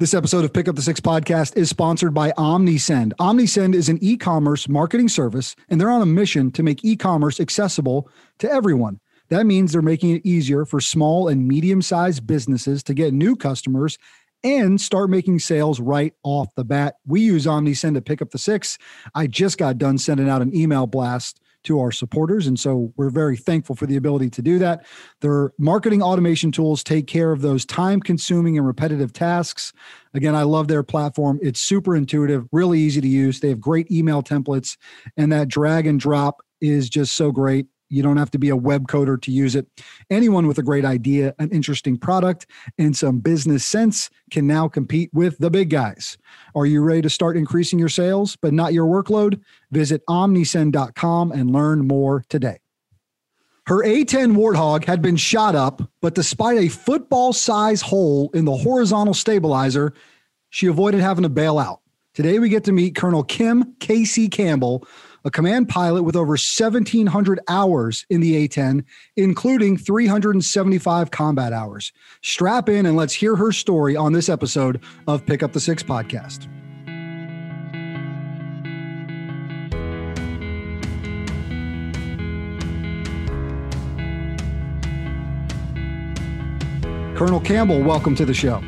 This episode of Pick Up the Six podcast is sponsored by OmniSend. OmniSend is an e commerce marketing service, and they're on a mission to make e commerce accessible to everyone. That means they're making it easier for small and medium sized businesses to get new customers and start making sales right off the bat. We use OmniSend to pick up the six. I just got done sending out an email blast to our supporters. And so we're very thankful for the ability to do that. Their marketing automation tools take care of those time consuming and repetitive tasks. Again, I love their platform. It's super intuitive, really easy to use. They have great email templates, and that drag and drop is just so great. You don't have to be a web coder to use it. Anyone with a great idea, an interesting product, and some business sense can now compete with the big guys. Are you ready to start increasing your sales, but not your workload? Visit omnisend.com and learn more today. Her A10 Warthog had been shot up, but despite a football size hole in the horizontal stabilizer, she avoided having to bail out. Today, we get to meet Colonel Kim Casey Campbell a command pilot with over 1,700 hours in the A 10, including 375 combat hours. Strap in and let's hear her story on this episode of Pick Up the Six podcast. Colonel Campbell, welcome to the show.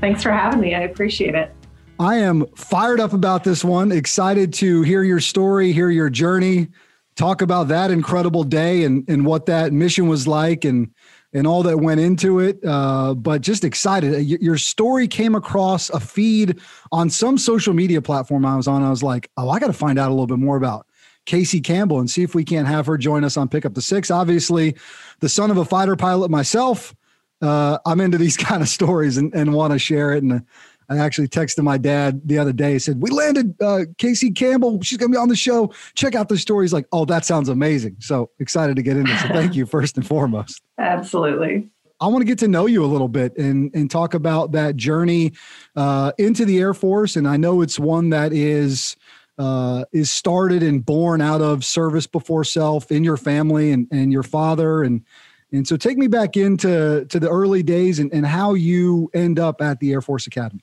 Thanks for having me. I appreciate it. I am fired up about this one. Excited to hear your story, hear your journey, talk about that incredible day and and what that mission was like and and all that went into it. Uh, but just excited. Your story came across a feed on some social media platform I was on. I was like, oh, I got to find out a little bit more about Casey Campbell and see if we can't have her join us on Pick Up the Six. Obviously, the son of a fighter pilot myself. Uh, I'm into these kind of stories and, and want to share it. And I actually texted my dad the other day. He said we landed uh, Casey Campbell. She's going to be on the show. Check out the story. He's like, oh, that sounds amazing. So excited to get into. So thank you first and foremost. Absolutely. I want to get to know you a little bit and and talk about that journey uh, into the Air Force. And I know it's one that is uh, is started and born out of service before self in your family and and your father and and so take me back into to the early days and, and how you end up at the Air Force Academy.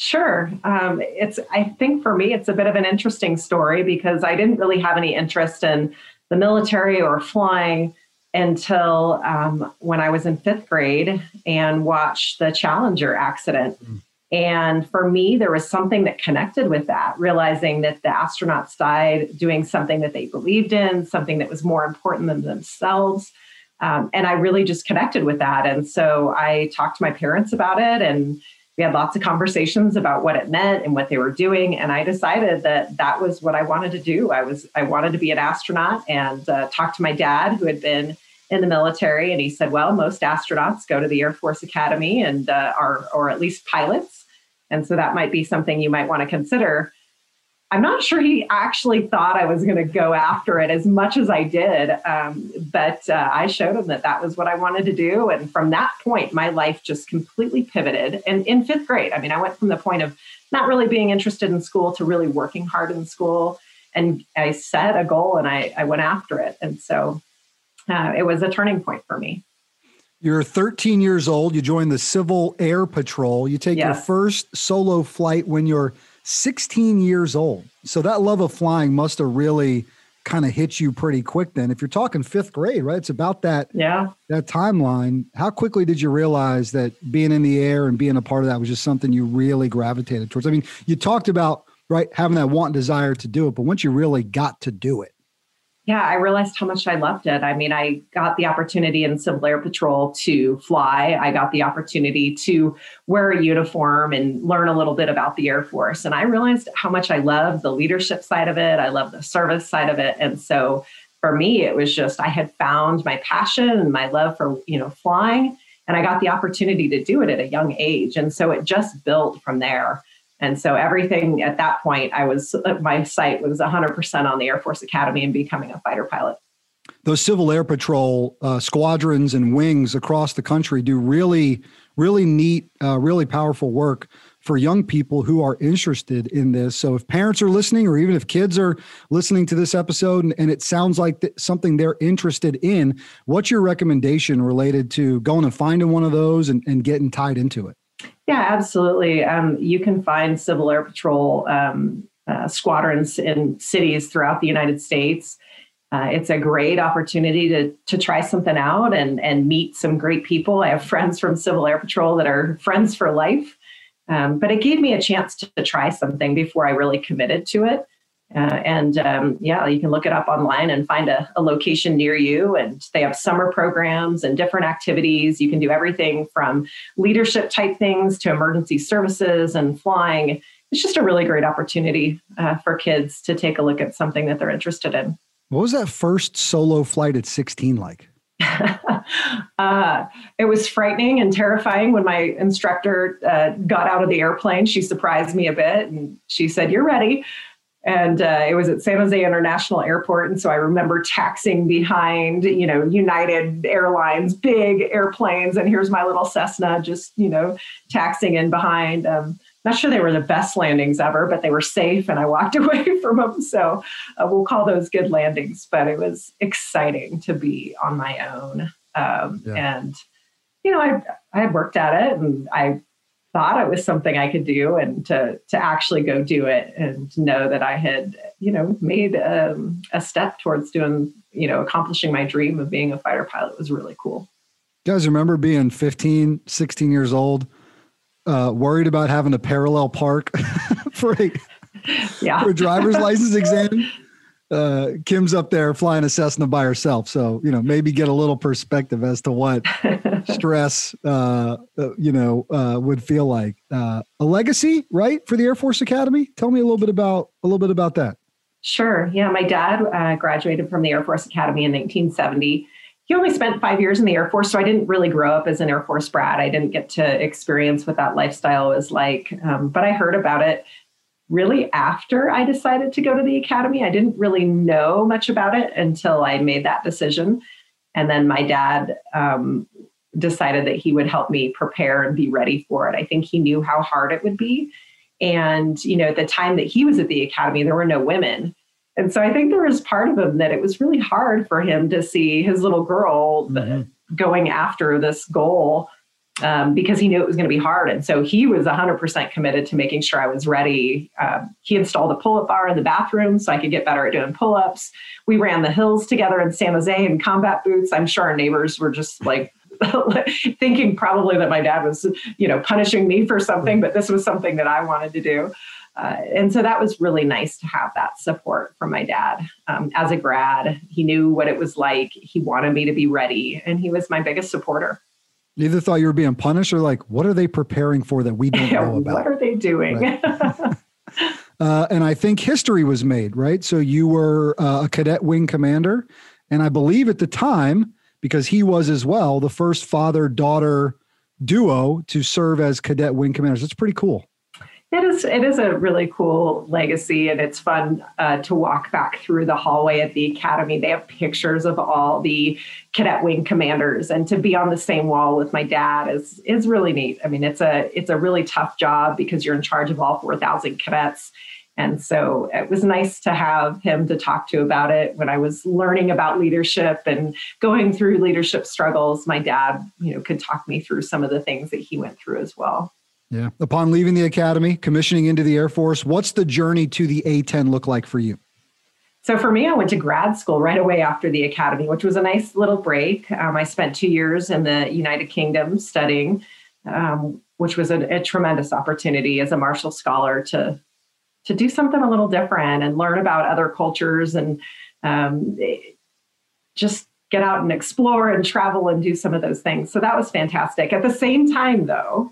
Sure. Um, it's I think for me it's a bit of an interesting story because I didn't really have any interest in the military or flying until um, when I was in fifth grade and watched the Challenger accident. Mm. And for me, there was something that connected with that, realizing that the astronauts died doing something that they believed in, something that was more important than themselves. Um, and I really just connected with that. And so I talked to my parents about it and we had lots of conversations about what it meant and what they were doing and i decided that that was what i wanted to do. I was i wanted to be an astronaut and uh, talked to my dad who had been in the military and he said well most astronauts go to the air force academy and uh, are or at least pilots and so that might be something you might want to consider I'm not sure he actually thought I was going to go after it as much as I did. Um, but uh, I showed him that that was what I wanted to do. And from that point, my life just completely pivoted. And in fifth grade, I mean, I went from the point of not really being interested in school to really working hard in school. And I set a goal and I, I went after it. And so uh, it was a turning point for me. You're 13 years old. You join the Civil Air Patrol. You take yes. your first solo flight when you're 16 years old. So that love of flying must have really kind of hit you pretty quick then. If you're talking fifth grade, right? It's about that yeah that timeline. How quickly did you realize that being in the air and being a part of that was just something you really gravitated towards? I mean, you talked about right having that want and desire to do it, but once you really got to do it, yeah, I realized how much I loved it. I mean, I got the opportunity in Civil Air Patrol to fly. I got the opportunity to wear a uniform and learn a little bit about the Air Force. And I realized how much I loved the leadership side of it. I love the service side of it. And so for me, it was just I had found my passion and my love for, you know, flying. And I got the opportunity to do it at a young age. And so it just built from there. And so everything at that point, I was my sight was 100% on the Air Force Academy and becoming a fighter pilot. Those Civil Air Patrol uh, squadrons and wings across the country do really, really neat, uh, really powerful work for young people who are interested in this. So if parents are listening, or even if kids are listening to this episode and, and it sounds like th- something they're interested in, what's your recommendation related to going and finding one of those and, and getting tied into it? Yeah, absolutely. Um, you can find Civil Air Patrol um, uh, squadrons in cities throughout the United States. Uh, it's a great opportunity to to try something out and and meet some great people. I have friends from Civil Air Patrol that are friends for life. Um, but it gave me a chance to, to, try something before I really committed to it. Uh, and um, yeah, you can look it up online and find a, a, location near you. And they have summer programs and different activities. You can do everything from leadership type things to emergency services and flying. It's just a really great opportunity uh, for kids to take a look at something that they're interested in. What was that first solo flight at 16 like? uh, it was frightening and terrifying when my instructor uh, got out of the airplane. She surprised me a bit and she said, You're ready. And uh, it was at San Jose International Airport. And so I remember taxing behind, you know, United Airlines, big airplanes. And here's my little Cessna just, you know, taxing in behind. Um, not sure they were the best landings ever, but they were safe and I walked away from them. So uh, we'll call those good landings. But it was exciting to be on my own. Um, yeah. And, you know, I, I had worked at it and I thought it was something I could do and to, to actually go do it and know that I had, you know, made um, a step towards doing, you know, accomplishing my dream of being a fighter pilot was really cool. You guys remember being 15, 16 years old? uh, worried about having a parallel park for a yeah. for a driver's license exam. Uh, Kim's up there flying a Cessna by herself, so you know maybe get a little perspective as to what stress, uh, uh, you know, uh, would feel like. Uh, a legacy, right, for the Air Force Academy. Tell me a little bit about a little bit about that. Sure. Yeah, my dad uh, graduated from the Air Force Academy in 1970 he only spent five years in the Air Force, so I didn't really grow up as an Air Force brat. I didn't get to experience what that lifestyle was like, um, but I heard about it really after I decided to go to the academy. I didn't really know much about it until I made that decision. And then my dad um, decided that he would help me prepare and be ready for it. I think he knew how hard it would be. And, you know, at the time that he was at the academy, there were no women. And so I think there was part of him that it was really hard for him to see his little girl mm-hmm. going after this goal um, because he knew it was going to be hard. And so he was 100% committed to making sure I was ready. Uh, he installed a pull up bar in the bathroom so I could get better at doing pull ups. We ran the hills together in San Jose in combat boots. I'm sure our neighbors were just like, thinking probably that my dad was, you know, punishing me for something, but this was something that I wanted to do. Uh, and so that was really nice to have that support from my dad. Um, as a grad, he knew what it was like. He wanted me to be ready, and he was my biggest supporter. You either thought you were being punished or like, what are they preparing for that we don't know about? what are they doing? Right. uh, and I think history was made, right? So you were uh, a cadet wing commander. And I believe at the time, because he was as well, the first father daughter duo to serve as cadet wing commanders. It's pretty cool. It is. It is a really cool legacy, and it's fun uh, to walk back through the hallway at the academy. They have pictures of all the cadet wing commanders, and to be on the same wall with my dad is is really neat. I mean, it's a it's a really tough job because you're in charge of all four thousand cadets, and so it was nice to have him to talk to about it when I was learning about leadership and going through leadership struggles. My dad, you know, could talk me through some of the things that he went through as well. Yeah. Upon leaving the academy, commissioning into the Air Force, what's the journey to the A 10 look like for you? So for me, I went to grad school right away after the academy, which was a nice little break. Um, I spent two years in the United Kingdom studying, um, which was a, a, tremendous opportunity as a Marshall Scholar to to do something a little different and learn about other cultures and um, just get out and explore and travel and do some of those things. So that was fantastic. At the same time, though,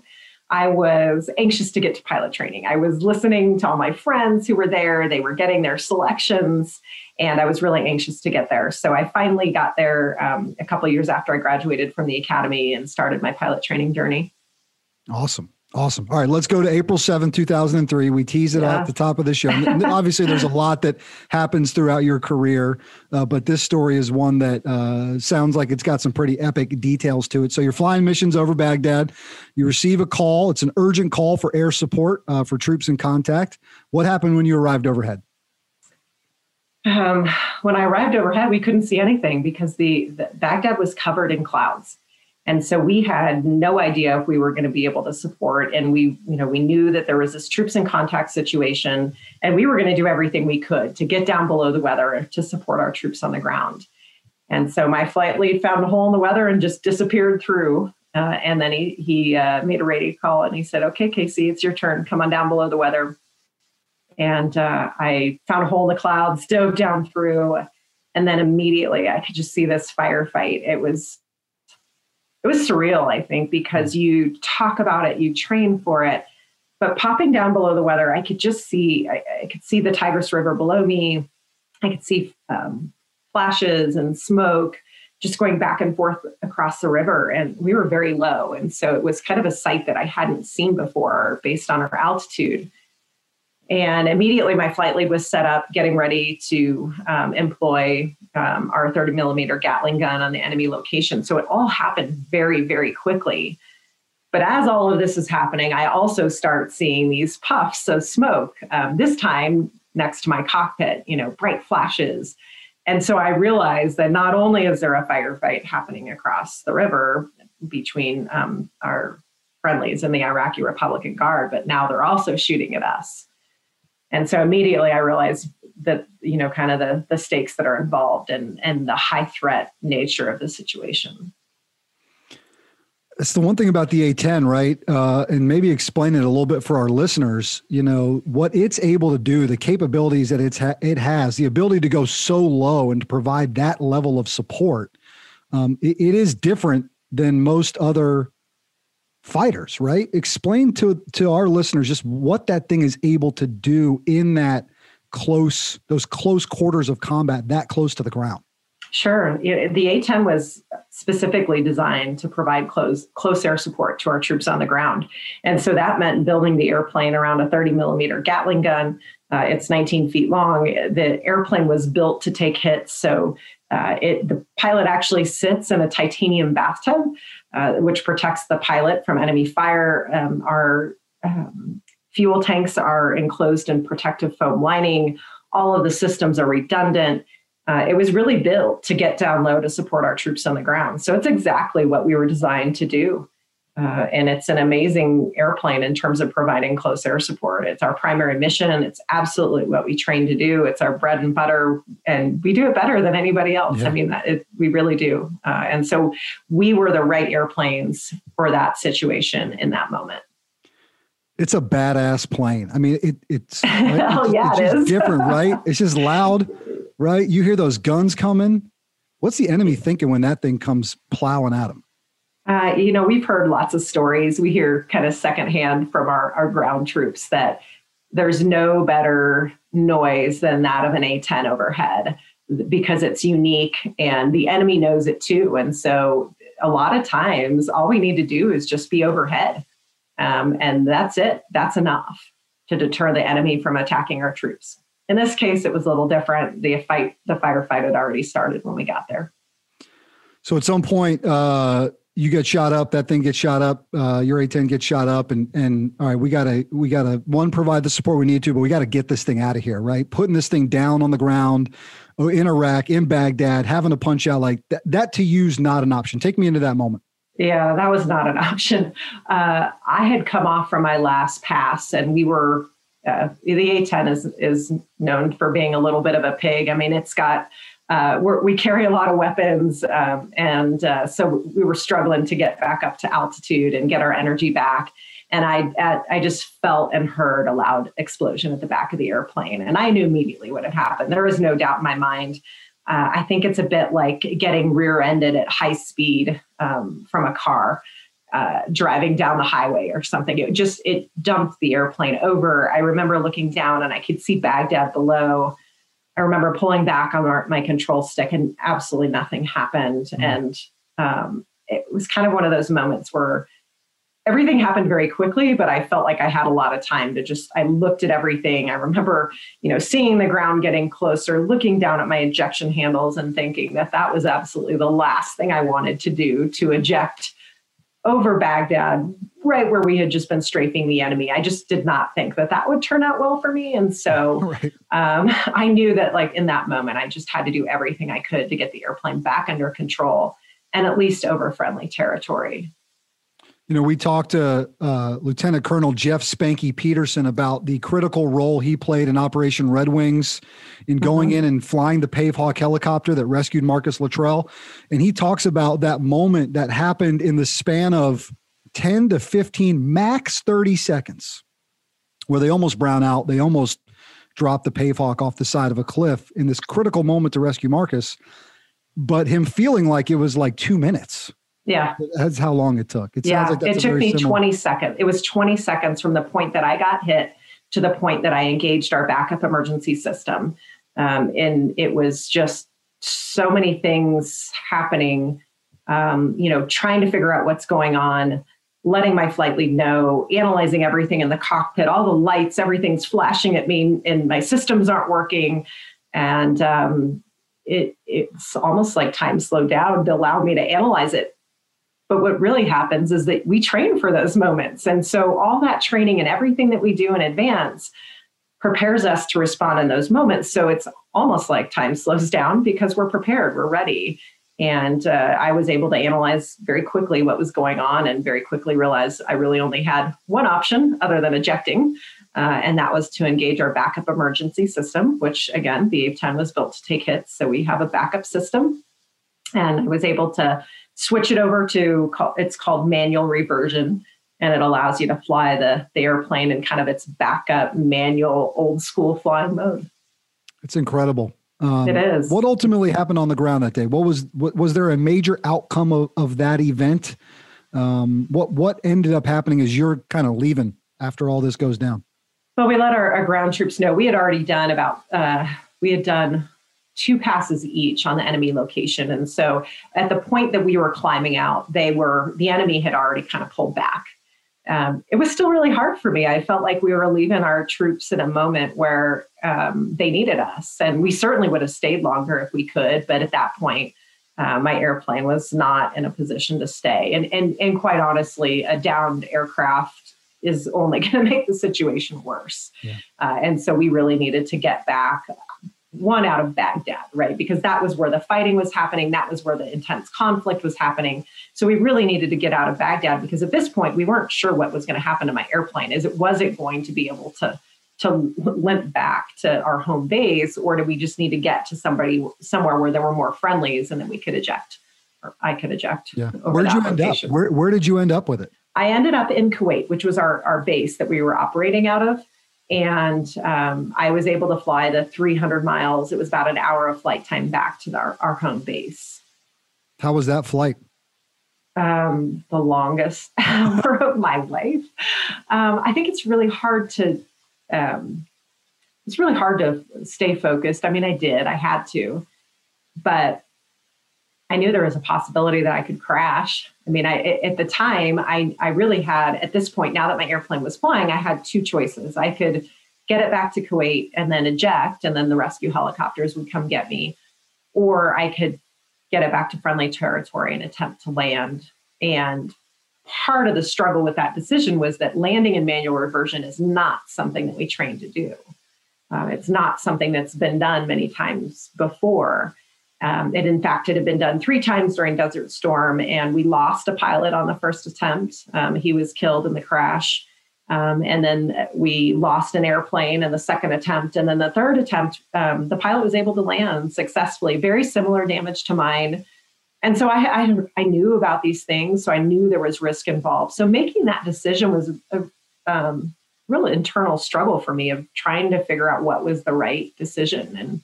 I was anxious to get to pilot training. I was listening to all my friends who were there. They were getting their selections, and I was really anxious to get there. So I finally got there um, a couple years after I graduated from the academy and started my pilot training journey. Awesome. Awesome. All right, let's go to April 7th, 2003. We tease it yeah. at the top of the show. Obviously, there's a lot that happens throughout your career, uh, but this story is one that uh, sounds like it's got some pretty epic details to it. So, you're flying missions over Baghdad. You receive a call. It's an urgent call for air support uh, for troops in contact. What happened when you arrived overhead? Um, when I arrived overhead, we couldn't see anything because the, the Baghdad was covered in clouds And so we had no idea if we were going to be able to support. And we, you know, we knew that there was this troops in contact situation, and we were going to do everything we could to get down below the weather to support our troops on the ground. And so my flight lead found a hole in the weather and just disappeared through. Uh, and then he he uh, made a radio call and he said, "Okay, Casey, it's your turn. Come on down below the weather." And uh, I found a hole in the clouds, dove down through, and then immediately I could just see this firefight. It was it was surreal, I think, because you talk about it, you train for it, but popping down below the weather, I could just see, I, I could see the Tigris River below me. I could see um, flashes and smoke just going back and forth across the river. And we were very low. And so it was kind of a sight that I hadn't seen before based on our altitude. And immediately my flight lead was set up, getting ready to um, employ um, our 30 millimeter Gatling gun on the enemy location. So it all happened very, very quickly. But as all of this is happening, I also start seeing these puffs of smoke, um, this time next to my cockpit, you know, bright flashes. And so I realized that not only is there a firefight happening across the river between um, our friendlies and the Iraqi Republican Guard, but now they're also shooting at us. And so immediately I realized that you know kind of the the stakes that are involved and and the high threat nature of the situation it's the one thing about the A10, right? Uh, and maybe explain it a little bit for our listeners. You know what it's able to do, the capabilities that it's ha- it has, the ability to go so low and to provide that level of support. Um, it, it is different than most other fighters, right? Explain to to our listeners just what that thing is able to do in that close those close quarters of combat that close to the ground Sure. The A10 was specifically designed to provide close, close air support to our troops on the ground. And so that meant building the airplane around a 30 millimeter Gatling gun. Uh, it's 19 feet long. The airplane was built to take hits. So uh, it, the pilot actually sits in a titanium bathtub, uh, which protects the pilot from enemy fire. Um, our um, fuel tanks are enclosed in protective foam lining. All of the systems are redundant uh, it was really built to get down low to support our troops on the ground. So it's exactly what we were designed to do. Uh, and it's an amazing airplane in terms of providing close air support. It's our primary mission. It's absolutely what we train to do. It's our bread and butter, and we do it better than anybody else. Yeah. I mean, it, we really do. Uh, and so we were the right airplanes for that situation in that moment. It's a badass plane. I mean, it, it's, right? oh, it's, yeah, it's it is. different, right? It's just loud right? You hear those guns coming. What's the enemy thinking when that thing comes plowing at them? Uh, you know, we've heard lots of stories. We hear kind of secondhand from our, our ground troops that there's no better noise than that of an A10 overhead because it's unique and the enemy knows it too. And so a lot of times, all we need to do is just be overhead. Um, and that's it, that's enough to deter the enemy from attacking our troops. In this case, it was a little different. The fight, the firefight had already started when we got there. So at some point, uh, you get shot up. That thing gets shot up. Uh, your A10 gets shot up, and and all right, we gotta we gotta one provide the support we need to, but we got to get this thing out of here, right? Putting this thing down on the ground, oh, in Iraq, in Baghdad, having to punch out like that. That to use not an option. Take me into that moment. Yeah, that was not an option. Uh, I had come off from my last pass, and we were uh, the A10 is is known for being a little bit of a pig. I mean, it's got uh, we carry a lot of weapons, um, and uh, so we were struggling to get back up to altitude and get our energy back. And I at, I just felt and heard a loud explosion at the back of the airplane, and I knew immediately what had happened. There was no doubt in my mind. Uh, I think it's a bit like getting rear-ended at high speed um, from a car uh, driving down the highway or something. It just it dumped the airplane over. I remember looking down and I could see Baghdad below. I remember pulling back on our, my control stick and absolutely nothing happened. Mm-hmm. And um, it was kind of one of those moments where everything happened very quickly, but I felt like I had a lot of time to just, I looked at everything. I remember, you know, seeing the ground getting closer, looking down at my ejection handles and thinking that that was absolutely the last thing I wanted to do to eject over Baghdad, right where we had just been strafing the enemy. I just did not think that that would turn out well for me. And so right. um, I knew that, like, in that moment, I just had to do everything I could to get the airplane back under control. and at least over friendly territory. You know, we talked to uh, Lieutenant Colonel Jeff Spanky Peterson about the critical role he played in Operation Red Wings in going mm-hmm. in and flying the Pave Hawk helicopter that rescued Marcus Luttrell. And he talks about that moment that happened in the span of 10 to 15, max 30 seconds, where they almost brown out. They almost drop the Pave Hawk off the side of a cliff in this critical moment to rescue Marcus. But him feeling like it was like two minutes yeah. That's how long it took. It yeah. Like it took me similar... 20 seconds. It was 20 seconds from the point that I got hit to the point that I engaged our backup emergency system. Um, and it was just so many things happening, um, you know, trying to figure out what's going on, letting my flight lead know, analyzing everything in the cockpit, all the lights, everything's flashing at me, and my systems aren't working. And um, it, it's almost like time slowed down to allow me to analyze it but what really happens is that we train for those moments. And so all that training and everything that we do in advance prepares us to respond in those moments. So it's almost like time slows down because we're prepared, we're ready. And uh, I was able to analyze very quickly what was going on and very quickly realized I really only had one option other than ejecting. Uh, and that was to engage our backup emergency system, which again, the 10 was built to take hits. So we have a backup system. And I was able to switch it over to it's called manual reversion. And it allows you to fly the, the airplane in kind of its backup manual old school flying mode. It's incredible. Um, it is. what ultimately happened on the ground that day? What was what was there a major outcome of, of that event? Um, what what ended up happening as you're kind of leaving after all this goes down? Well we let our, our ground troops know. We had already done about uh, we had done two passes each on the enemy location. And so at the point that we were climbing out, they were, the enemy had already kind of pulled back. Um, it was still really hard for me. I felt like we were leaving our troops in a moment where um, they needed us. And we certainly would have stayed longer if we could. But at that point, uh, my airplane was not in a position to stay. And, and, and quite honestly, a downed aircraft is only going to make the situation worse. Yeah. Uh, and so we really needed to get back one out of Baghdad, right? Because that was where the fighting was happening. That was where the intense conflict was happening. So we really needed to get out of Baghdad because at this point we weren't sure what was going to happen to my airplane. Is it was it going to be able to to limp back to our home base, or do we just need to get to somebody somewhere where there were more friendlies and then we could eject, or I could eject? Yeah. Where did you end location. up? Where Where did you end up with it? I ended up in Kuwait, which was our our base that we were operating out of and um, I was able to fly the 300 miles. It was about an hour of flight time back to our, our home base. How was that flight? Um, the longest hour of my life. Um, I think it's really hard to. Um, it's really hard to stay focused. I mean, I did. I had to, but I knew there was a possibility that I could crash. I mean, I at the time, I I really had at this point now that my airplane was flying, I had two choices. I could get it back to Kuwait and then eject, and then the rescue helicopters would come get me, or I could get it back to friendly territory and attempt to land. And part of the struggle with that decision was that landing in manual reversion is not something that we train to do. Um, it's not something that's been done many times before. Um, it, in fact, it had been done three times during Desert Storm, and we lost a pilot on the first attempt. Um, he was killed in the crash. Um, and then we lost an airplane in the second attempt. And then the third attempt, um, the pilot was able to land successfully, very similar damage to mine. And so I, I, I, knew about these things, so I knew there was risk involved. So making that decision was a, um, real internal struggle for me of trying to figure out what was the right decision. And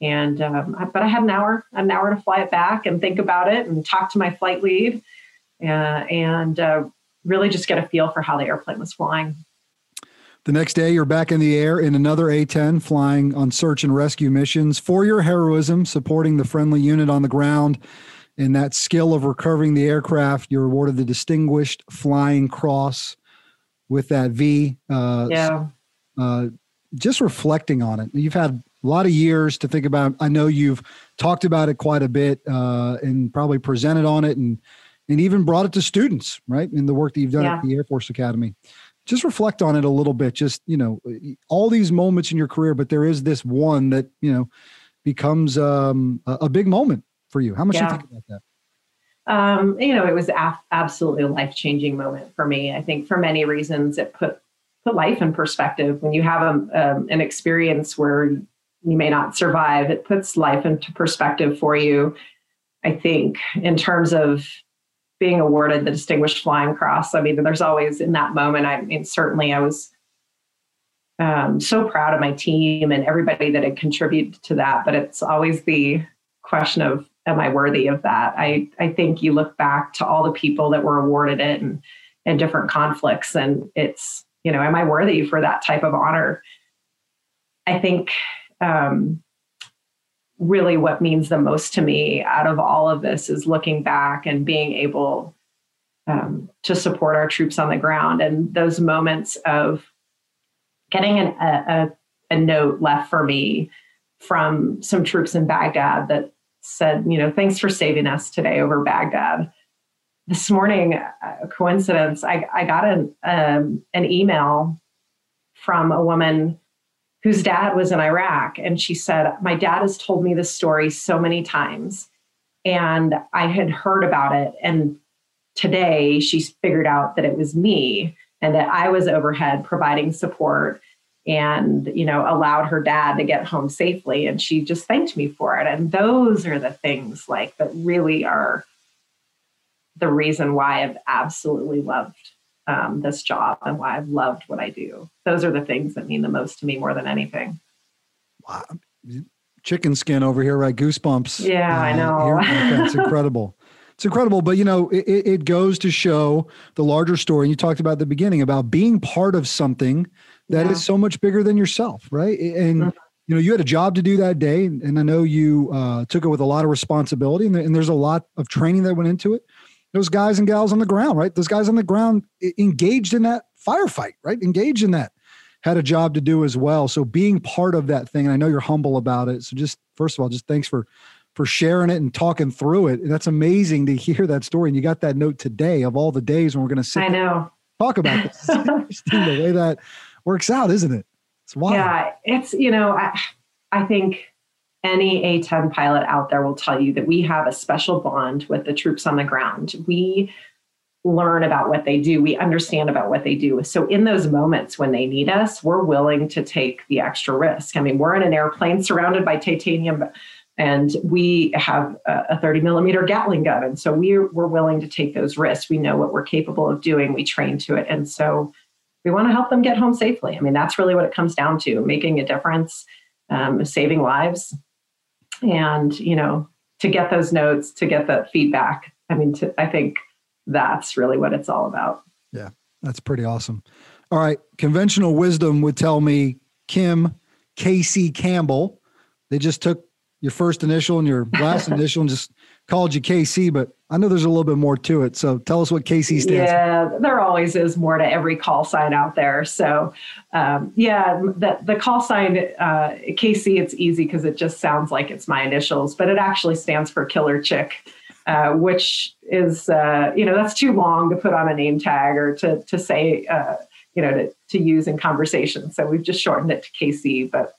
and um, but I had an hour, an hour to fly it back and think about it and talk to my flight lead, uh, and uh, really just get a feel for how the airplane was flying. The next day, you're back in the air in another A 10 flying on search and rescue missions. For your heroism, supporting the friendly unit on the ground, and that skill of recovering the aircraft, you're awarded the Distinguished Flying Cross with that V. Uh, yeah. Uh, just reflecting on it, you've had a lot of years to think about. I know you've talked about it quite a bit uh, and probably presented on it and and even brought it to students, right? In the work that you've done yeah. at the Air Force Academy. Just reflect on it a little bit. Just you know, all these moments in your career, but there is this one that you know becomes um, a, a, big moment for you. How much yeah. you think about that? Um, you know, it was a- absolutely a life changing moment for me. I think for many reasons, it put put life in perspective. When you have a, um, an experience where you may not survive, it puts life into perspective for you. I think in terms of being awarded the Distinguished Flying Cross. I mean, there's always in that moment. I mean, certainly I was um, so proud of my team and everybody that had contributed to that. But it's always the question of, am I worthy of that? I, I think you look back to all the people that were awarded it and, and different conflicts, and it's, you know, am I worthy for that type of honor? I think um, really what means the most to me out of all of this is looking back and being able um, to support our troops on the ground and those moments of getting an, a, a, a note left for me from some troops in Baghdad that said, you know, thanks for saving us today over Baghdad. This morning, a coincidence, I, I got an, um, an email from a woman whose dad was in Iraq. And she said, My dad has told me this story so many times. And I had heard about it. And today she's figured out that it was me and that I was overhead providing support and you know allowed her dad to get home safely and she just thanked me for it and those are the things like that really are the reason why I've absolutely loved um, this job and why I've loved what I do. Those are the things that mean the most to me more than anything. Wow. Chicken skin over here, right? Goosebumps. Yeah, uh, I know. That's incredible. It's incredible, but you know, it, it goes to show the larger story. And you talked about the beginning about being part of something that yeah. is so much bigger than yourself, right? And mm-hmm. you know, you had a job to do that day, and I know you uh, took it with a lot of responsibility, and, and there's a lot of training that went into it those guys and gals on the ground, right? Those guys on the ground engaged in that firefight, right? Engaged in that, had a job to do as well. So being part of that thing, and I know you're humble about it. So just first of all, just thanks for for sharing it and talking through it. That's amazing to hear that story. And you got that note today of all the days when we're going to sit. I know. Talk about this. the way that works out, isn't it? It's wild. Yeah, it's you know, I, I think any A 10 pilot out there will tell you that we have a special bond with the troops on the ground. We learn about what they do, we understand about what they do. So, in those moments when they need us, we're willing to take the extra risk. I mean, we're in an airplane surrounded by titanium. And we have a 30 millimeter Gatling gun. And so we're, we're willing to take those risks. We know what we're capable of doing. We train to it. And so we want to help them get home safely. I mean, that's really what it comes down to making a difference, um, saving lives, and you know to get those notes to get that feedback. I mean to, i think that's really what it's all about. Yeah that's pretty awesome. All right conventional wisdom would tell me kim casey campbell they just took your first initial and your last initial and just called you KC, but I know there's a little bit more to it. So tell us what KC stands yeah, for. there always is more to every call sign out there. So um, yeah, the, the call sign uh, KC, it's easy because it just sounds like it's my initials, but it actually stands for Killer Chick. Uh, which is, uh, you know, that's too long to put on a name tag or to to say, uh, you know, to, to use in conversation. So we've just shortened it to KC. But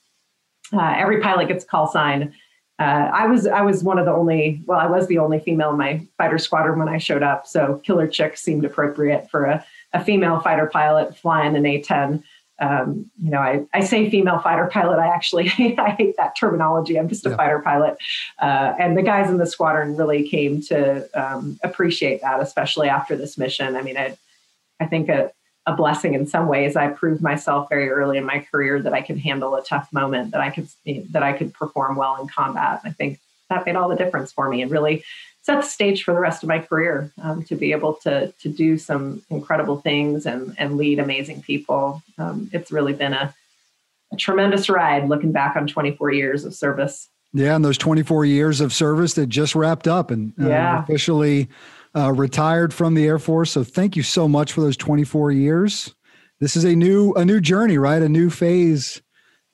uh, every pilot gets a call sign uh, I was I was one of the only well I was the only female in my fighter squadron when I showed up. So killer chick seemed appropriate for a, a female fighter pilot flying an A10 um, you know I, I say female fighter pilot I actually I hate that terminology. I'm just a yeah. fighter pilot. Uh, and the guys in the squadron really came to um, appreciate that especially after this mission. I mean I I think a, a blessing in some ways. I proved myself very early in my career that I could handle a tough moment, that I could that I could perform well in combat. I think that made all the difference for me and really set the stage for the rest of my career um, to be able to to do some incredible things and and lead amazing people. Um, it's really been a, a tremendous ride looking back on 24 years of service. Yeah, and those 24 years of service that just wrapped up and uh, yeah. officially uh, retired from the Air Force. So thank you so much for those 24 years. This is a new a new journey, right? A new phase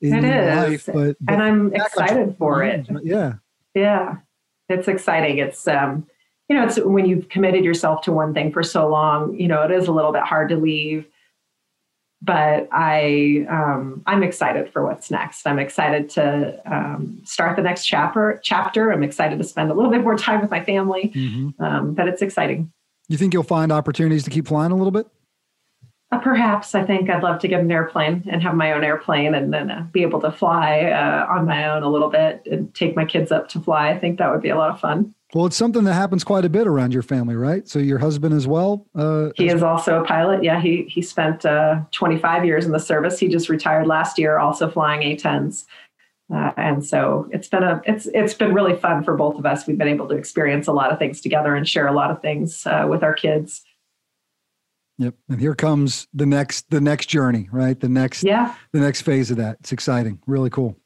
in it is. life. But, but and I'm excited for it. Yeah. Yeah. It's exciting. It's um, you know, it's when you've committed yourself to one thing for so long, you know, it is a little bit hard to leave. But I um, I'm excited for what's next. I'm excited to um, start the next chapter. Chapter. I'm excited to spend a little bit more time with my family. Mm-hmm. Um, but it's exciting. You think you'll find opportunities to keep flying a little bit? Uh, perhaps I think I'd love to get an airplane and have my own airplane and then uh, be able to fly uh, on my own a little bit and take my kids up to fly. I think that would be a lot of fun. Well, it's something that happens quite a bit around your family, right? So your husband as well. Uh, he is also a pilot. Yeah, he he spent uh, 25 years in the service. He just retired last year, also flying A-10s. Uh, and so it's been a it's it's been really fun for both of us. We've been able to experience a lot of things together and share a lot of things uh, with our kids. Yep. And here comes the next the next journey, right? The next yeah. the next phase of that. It's exciting. Really cool.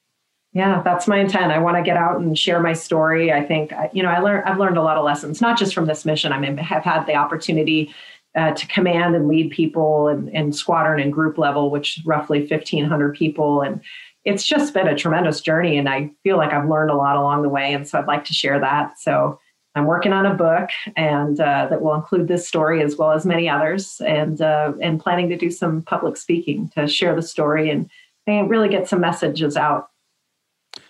Yeah, that's my intent. I want to get out and share my story. I think you know, I learned I've learned a lot of lessons, not just from this mission. I mean, have had the opportunity uh, to command and lead people in, in squadron and group level, which roughly 1,500 people. And it's just been a tremendous journey. And I feel like I've learned a lot along the way. And so I'd like to share that. So I'm working on a book, and uh, that will include this story as well as many others, and uh, and planning to do some public speaking to share the story and, and really get some messages out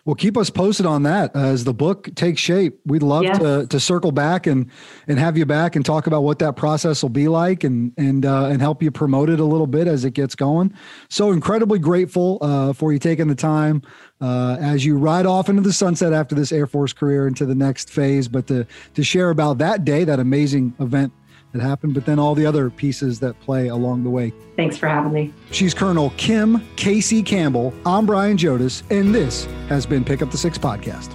well, keep us posted on that as the book takes shape. We'd love yes. to to circle back and and have you back and talk about what that process will be like and and uh, and help you promote it a little bit as it gets going. So incredibly grateful uh, for you taking the time uh, as you ride off into the sunset after this Air Force career into the next phase, but to to share about that day, that amazing event that happened, but then all the other pieces that play along the way. Thanks for having me. She's Colonel Kim Casey Campbell. I'm Brian Jodice, and this has been Pick Up the Six Podcast.